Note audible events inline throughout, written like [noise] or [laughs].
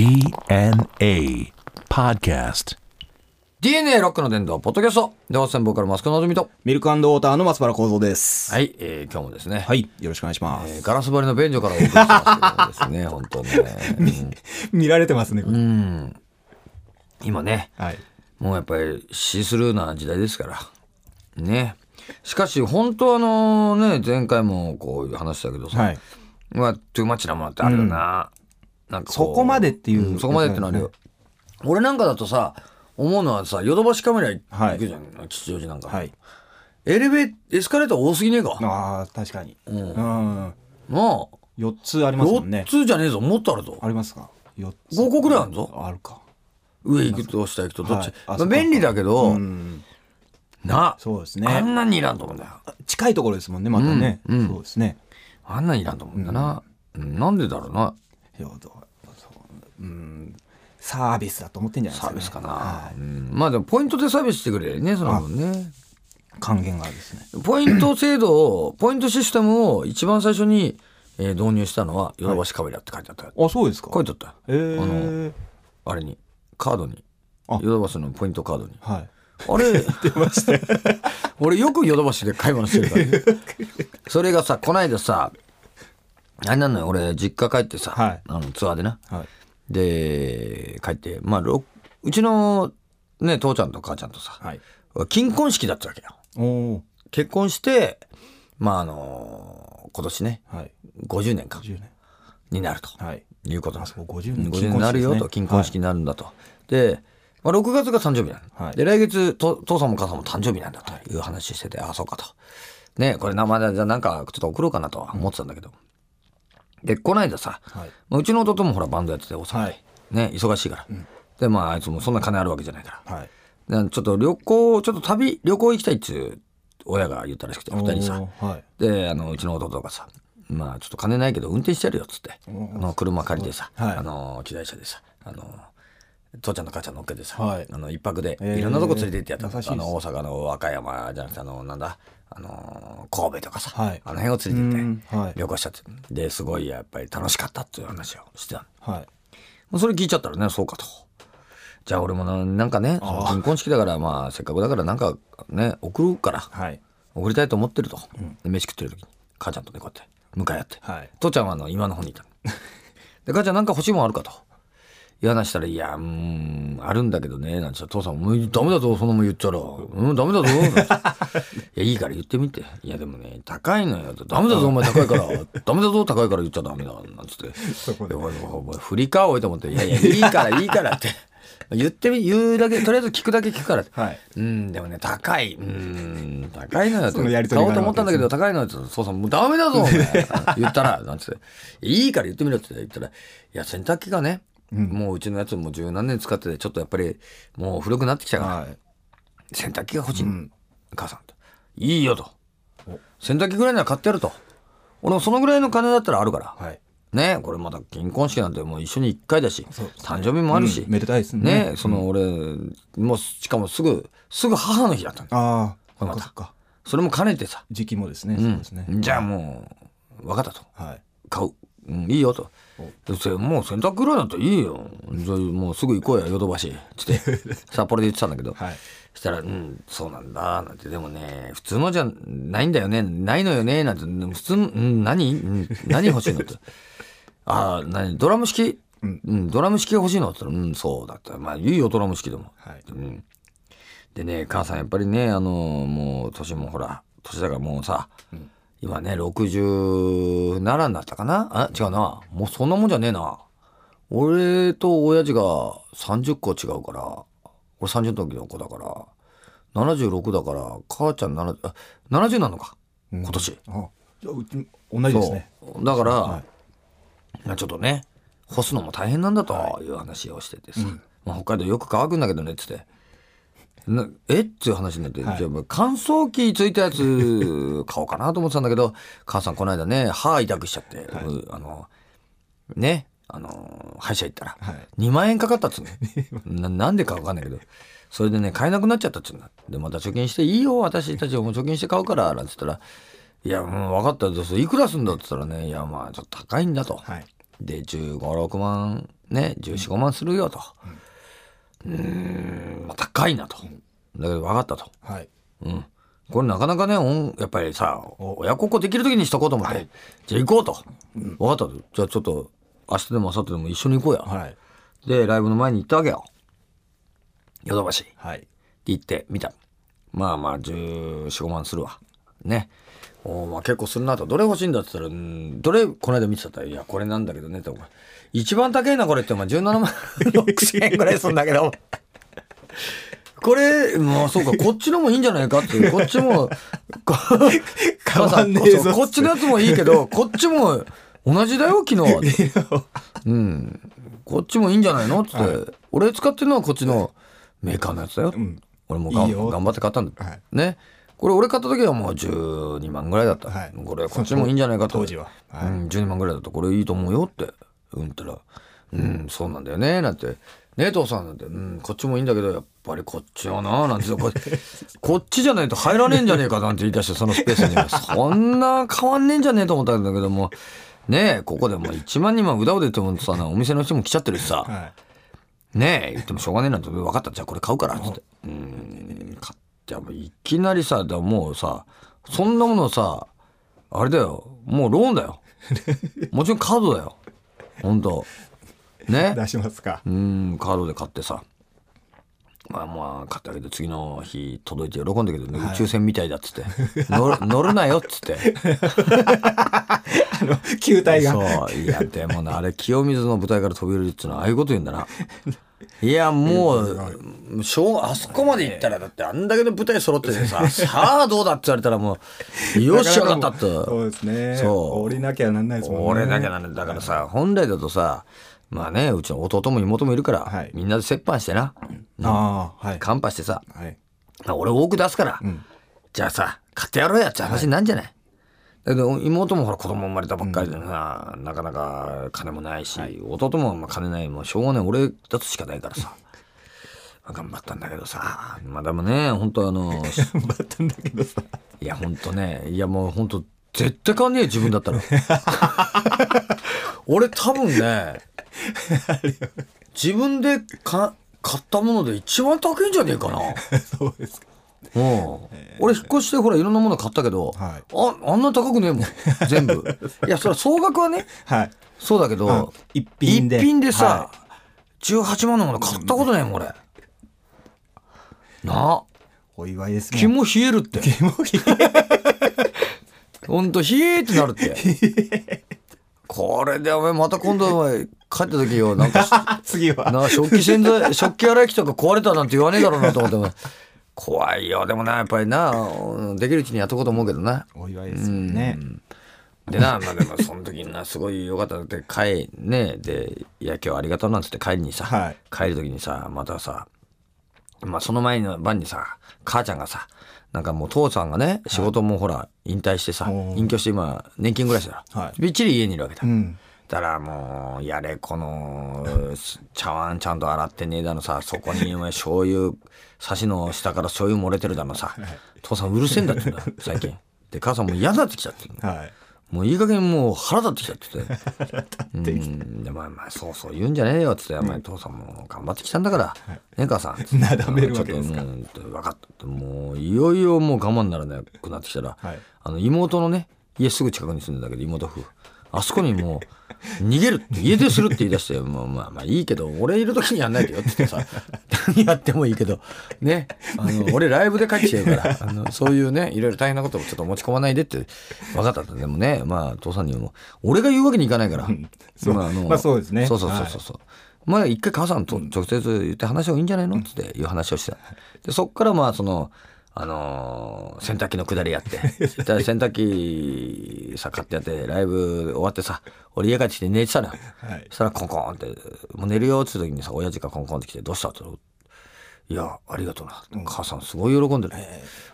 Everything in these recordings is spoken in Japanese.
DNA Podcast. DNA ロックの伝道ポッドキャストでは先ボーカルマスクのぞみとミルクウォーターの松原幸三です。はい、えー、今日もですね、はい。よろしくお願いしまえーす。ガラス張りの便所からお送りしてますけどもですね本当ね、見られてますね。うんうん今ねはい。もうやっぱりシースルーな時代ですからねしかし本当あのね前回もこういう話したけどさ、はい。まあトゥーマッチなものってあるよな、なんかそこまでっていううんそこまでってのあるよ、俺なんかだとさ思うのはさヨドバシカメラ行はい。くじゃん、吉祥寺なんか、はい。エレベエスカレーター多すぎねえか？ああ、確かに。うん。うん。なあ。4つありますもんね。4。つじゃねえぞ。もっとあるぞ。ありますか ?4 つ。5個ぐらいあるぞ。あるか。上行くと下行くとどっち、はいまあ便利だけど、うん。な。そうですあんね。なにいらんと思うんだよ。近いところですもんね、またね。うん。うん。そうですね。あんなにいらんと思うんだな、うん。なんでだろうなうそううん。サービスだと思ってんじゃないですか、ね。サービスかな、はうんまあでもポイントでサービスしてくれるねその分ねい。還元があるですね。ポイント制度をポイントシステムを一番最初に、えー導入したのはヨドバシカメラって書いてあったよ、あ、そうですか。書いてあったよえー。あれにカードにあヨドバシのポイントカードにはい。あれ？[laughs] [laughs] 俺よくヨドバシで買い物してるから、[laughs] ね、それがさこないださあれなのよ。俺実家帰ってさ、はい。あのツアーでな。はい。で帰ってまあろうちのね父ちゃんと母ちゃんとさ、はい。金婚式だったわけよ。おお。結婚してまああの今年ねはい。50年か。10年。になると。はい。いうことなんです。あそう50年。50年になるよと金婚式になるんだと、で、まあ、6月が誕生日なの、はい。で来月と父さんも母さんも誕生日なんだという話してて、ああそうかと。ねこれ生でじゃあなんかちょっと送ろうかなとは思ってたんだけど、でこないださ、はい。まあうちの弟もほらバンドやってて大阪で、はい。ね忙しいから、でまああいつもそんな金あるわけじゃないから、はい。でちょっと旅行ちょっと旅旅行行きたいっつう親が言ったらしくて二人さ。はい。であのうちの弟がさまあちょっと金ないけど運転してやるよっつってあの車借りてさ、はい。あの機材車でさあの父ちゃんと母ちゃん乗っけてさ、はい。あの一泊でえー。いろんなとこ連れて行ってやった。の、優しいです。あの大阪の和歌山じゃなくてあのなんだ？あの神戸とかさ、はい。あの辺を連れて行って、旅行したって。ですごいやっぱり楽しかったっていう話をしてたの。はい。もうそれ聞いちゃったらねそうかと。じゃあ俺もななんかねその金婚式だからまあせっかくだからなんかね送るから。はい。送りたいと思ってると、で飯食ってる時に母ちゃんとねこうやって向かい合って、はい。父ちゃんはあの今の方にいたの。[laughs] で母ちゃんなんか欲しいもんあるかという話したら「いやうーんあるんだけどね」なんて父さんもう「ダメだぞそんなもん言っちゃら。うんダメだぞ」[laughs] いやいいから言ってみて「いやでもね高いのよ」ダメだぞお前高いから。ダメだぞ高いから言っちゃダメだ」なんつって。こで。でお前お前振りかおいと思って「いやいやいいからいいから」って。言ってみ言うだけとりあえず聞くだけ聞くから。はい。うん、でもね、高い。うん、高いのよ。そのやりと買おうと思ったんだけど、高いのよって。そうそう、もうダメだぞ、お前。言ったら、なんつって。いいから言ってみろって言ったら、いや、洗濯機がね、もううちのやつもう十何年使ってて、ちょっとやっぱり、もう古くなってきたから、はい。洗濯機が欲しいの。母さんと。いいよと。洗濯機ぐらいなら買ってやると。俺もそのぐらいの金だったらあるから。はい。ねこれまだ金婚式なんてもう一緒に1回だし、ね誕生日もあるし、うんめでたいですねねその俺、もうしかもすぐすぐ母の日だったのああ、そこれまたそれも兼ねてさ、時期もですね。うんそうですね。じゃあもう分かったとはい。買う、うん、いいよともう洗濯ぐらいだったらいいよもうすぐ行こうよヨドバシ。つって [laughs] 札幌で言ってたんだけど、はい。そしたら「うんそうなんだ」なんて。でもね普通のじゃないんだよね。ないのよね。なんて。普通ん、何、うん、何？欲しいのって。[laughs] ああ何？ドラム式、うん。ドラム式が欲しいのって言ったら「うんそうだった。まあいいよドラム式でも」はい。うん、でね母さんやっぱりねあのもう年もほら年だからもうさ、今ね67になったかな？あ違うな。もうそんなもんじゃねえな。俺と親父が30個違うから。俺30の時の子だから。76だから母ちゃん70あ70なのか？今年、あ、じゃあうち同じですね。そう。だから、はい。まあちょっとね干すのも大変なんだという話をしててさ、まあ、北海道よく乾くんだけどねっつってなえ？っていう話になって、はい。じゃあ乾燥機ついたやつ [laughs] 買おうかなと思ってたんだけど母さんこの間ね歯痛くしちゃって、うあのね？あの歯医者行ったら、はい。2万円かかったっつうの。[laughs] ななんでか分かんないけどそれでね買えなくなっちゃったっつうんだでまた貯金して「いいよ私たちも貯金して買うから」なんつったら「いやもう分かったですいくらすんだ?」っつったらね「いやまあちょっと高いんだ」と。はい。で1 5 6万ね1415万するよと。うーんまあ高いなと。だけど分かったと。はい。うん。これなかなかねやっぱりさ親孝行できる時にしとこうと思って、じゃあ行こうと、分かったと。じゃあちょっと明日でも明後日でも一緒に行こうや、はい。でライブの前に行ったわけよ。ヨドバシ。はい。行って見た。まあまあ1415万するわ。ねおまあ結構するなと。どれ欲しいんだって言ったらうんどれこの間見てたらいやこれなんだけどねってお前一番高いなこれってお前17万6千円ぐらいするんだけど。[laughs] これまあそうかこっちのもいいんじゃないかっていう。こっちも [laughs] こ変わんねえぞ。こっちのやつもいいけどこっちも同じだよ昨日。はうん。こっちもいいんじゃないのっつって、俺使ってるのはこっちのメーカーのやつだよ、ん。俺も頑張って買ったんだ、はい。ねこれ俺買った時はもう12万ぐらいだった、はい。これこっちもいいんじゃないかと。当時は。はい。うん、12万ぐらいだとこれいいと思うよって。うん言ったら「うんそうなんだよね」なんて「ね父さん」なんて「うんこっちもいいんだけどやっぱりこっちはな」なんてこれ [laughs] こっちじゃないと入らねえんじゃねえか。なんて言い出してそのスペースに。[laughs] そんな変わんねえんじゃねえと思ったんだけども。ねえここでもう1万2万うだうでってもさお店の人も来ちゃってるしさ、はい。ねえ言ってもしょうがねえなんて分かった。じゃあこれ買うからっつって。うん買ってもういきなりさだもうさそんなものさあれだよ。もうローンだよ。[laughs] もちろんカードだよ。ほんとね。出しますか。うんカードで買ってさ。まあまあ買ってあげて次の日届いて喜んだけどね、宇宙船みたいだっつって。乗る [laughs] 乗るなよっつって。あの球体が。そう。いやでもなあれ清水の舞台から飛び降りるっていうのはああいうこと言うんだないやもうしょうあそこまで行ったらだってあんだけの舞台揃っててさ [laughs] さあどうだって言われたらもうよっしゃ分かったってそうですね。そう。降りなきゃなんないですもんね。俺だけなんだだからさ本来だとさまあねうちの弟も妹もいるから、はい。みんなで折半してな。ああはい。カンパしてさ。はい。まあ俺多く出すから、じゃあさ買ってやろうやって話になんじゃない、だけど妹もほら子供生まれたばっかりでさ、なかなか金もないし、弟もまあ金ないもうしょうがない。俺だとしかないからさ、[laughs] まあ頑張ったんだけどさ。まあでもね本当あの [laughs] 頑張ったんだけどさ。いや本当ねいやもう本当絶対買わねえよ自分だったら。[laughs] 俺多分ね自分でか買ったもので一番高いんじゃねえかな。そうですか。うん、俺引っ越してほらいろんなもの買ったけど、はい。ああんな高くねえもん全部。[laughs] いやそれは総額はねはい。そうだけどあ一品で。一品でさ、は18万のもの買ったことないもん俺。なあ。お祝いですね。肝冷えるって。気も冷ほんと冷えってなるって。[laughs] これでお前また今度お前帰った時よなんかえ [laughs] 次は。な食器洗剤食器洗い機とか壊れたなんて言わねえだろうなと思っても怖いよ。でもなやっぱりなうんできるうちにやっとこうと思うけどな。お祝いですよね。でなまあでもその時になすごいよかったって帰ねで「いや今日ありがとう」なんつって帰りにさ、はい。帰る時にさまたさまあその前の晩にさ母ちゃんがさなんかもう父さんがね仕事もほら引退してさ、隠居して今年金暮らしだ。ろ、はい。びっちり家にいるわけだ、うんだからもうやれこの茶碗ちゃんと洗ってねえだのさそこにお前醤油差しの下から醤油漏れてるだのさ父さんうるせえんだって言うんだ最近。で母さんもう嫌になってきちゃってるはい。もういい加減もう腹立ってきちゃってて。うん。でまあまあそうそう言うんじゃねえよっつって「お前父さんも頑張ってきたんだから、ね母さん」なだめるわけですか。ちょっとうん分かったもういよいよもう我慢ならなくなってきたら、はい。あの妹のね家すぐ近くに住んでんだけど妹夫婦あそこにもう逃げるって家出するって言い出してもうまあまあいいけど俺いる時にやんないでよって言ってさ何 [laughs] やってもいいけどねあの俺ライブで帰ってきてるからあのそういうねいろいろ大変なことをちょっと持ち込まないでって分かったでもねまあ父さんにも俺が言うわけにいかないからそうあのまあそうですね。そうそうそうそうそう、まあ一回母さんと直接言って話がいいんじゃないのっていう話をしてた。でそっからまあそのあのー洗濯機の下りやって。[laughs] で洗濯機さ買ってやってライブ終わってさ俺家帰ってきて寝てたのよ、はい。そしたらコンコンって「もう寝るよ」っつう時にさ親父がコンコンって来て「どうした?」っていやありがとうな、母さんすごい喜んでる、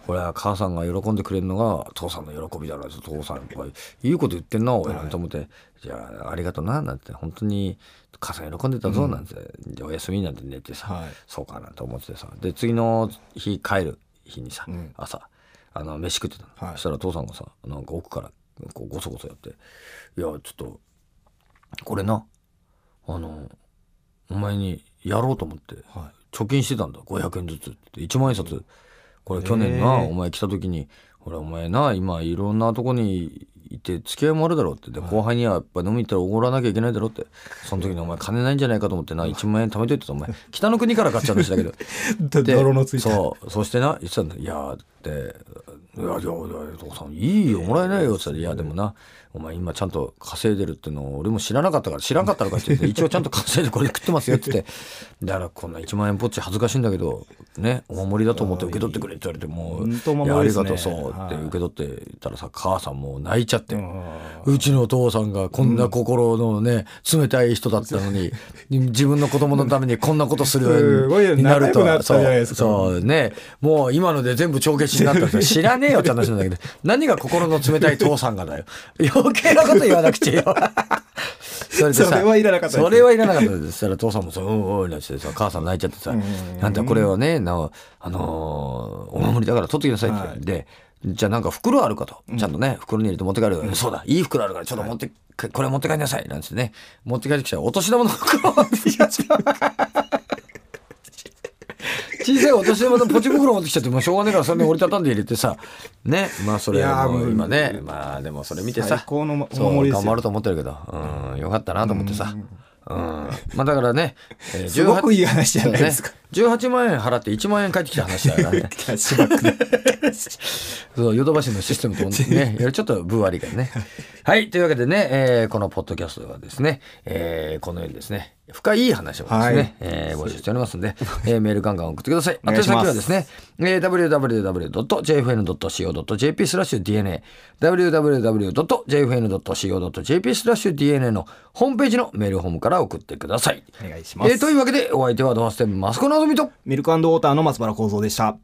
俺は母さんが喜んでくれるのが父さんの喜びだな父さんやっぱりいいこと言ってんな俺なんて思って、じゃあありがとうななんて。本当に母さん喜んでたぞなんて、じゃあおやすみなんて寝てさ、はい。そうかなと思っててさ。で次の日帰る日にさ、朝あの飯食ってたの、はい。そしたら父さんがさなんか奥からこうゴソゴソやって「いやちょっとこれなあのお前にやろうと思っては貯金してたんだ500円ずつって1万円札。これ去年なお前来た時にほらお前な今いろんなとこにいて付き合いもあるだろうって。で後輩にはやっぱ飲み行ったらおごらなきゃいけないだろうって。その時にお前金ないんじゃないかと思ってな1万円貯めといてたお前。北の国から買っちゃうんでしたけど。[laughs] 泥のついた。そうそしてな言ってたんだ「いや」って「いやいや父さんいいよもらえないよ」って言ったら「いやでもなお前今ちゃんと稼いでるってのを俺も知らなかったから知らんかったのかって言って [laughs] 一応ちゃんと稼いでこれ食ってますよって言って。だからこんな1万円ポッチ恥ずかしいんだけどねお守りだと思って受け取ってくれって言われてもういやありがとうそうってはい受け取ってたらさ母さんもう泣いちゃって。うちのお父さんがこんな心のね、冷たい人だったのに、自分の子供のためにこんなことするようになるとそうね、もう今ので全部帳消しになったって [laughs] 知らねえよって話なんだけど、何が心の冷たい父さんがだよ。余計なこと言わなくていいよ。それそれはいらなかったですそれはいらなかったです。そしたら父さんもさ、うんうんなんてさ、母さん泣いちゃってさ、あんたこれをね、なお、あのーお守りだから取ってきなさいって。はいで、じゃあなんか袋あるかと。ちゃんとね、袋に入れて持って帰るから、そうだ、いい袋あるからちょっと持って、これ持って帰りなさい。なんつってね、持って帰ってきたらお年玉の袋を持ってきちゃって小さいお年玉のポチ袋持ってきちゃって、もうしょうがねえからそれに折りたたんで入れてさ、ね、まあそれも今ね、まあでもそれ見てさ、最高のお守り頑張ると思ってるけど、うん、よかったなと思ってさ。うん、まあだからね、えーすごくいい話じゃないですか。ね18万円払って1万円返ってきた話だからね。[laughs] そう、ヨドバシのシステムとね、[laughs] ちょっと分割がね。はい、というわけでね、えーこのポッドキャストではですね、えーこのようにですね、深い話をですね、はいえー募集しておりますんで、えーメールガンガン送ってください。宛先はですね、えー www.jfn.co.jp スラッシュ DNA、www.jfn.co.jp スラッシュ DNA のホームページのメールフォームから送ってください。お願いしますえーというわけで、お相手はドアステンマスコのぞみと、ミルクウォーターの松原幸三でした。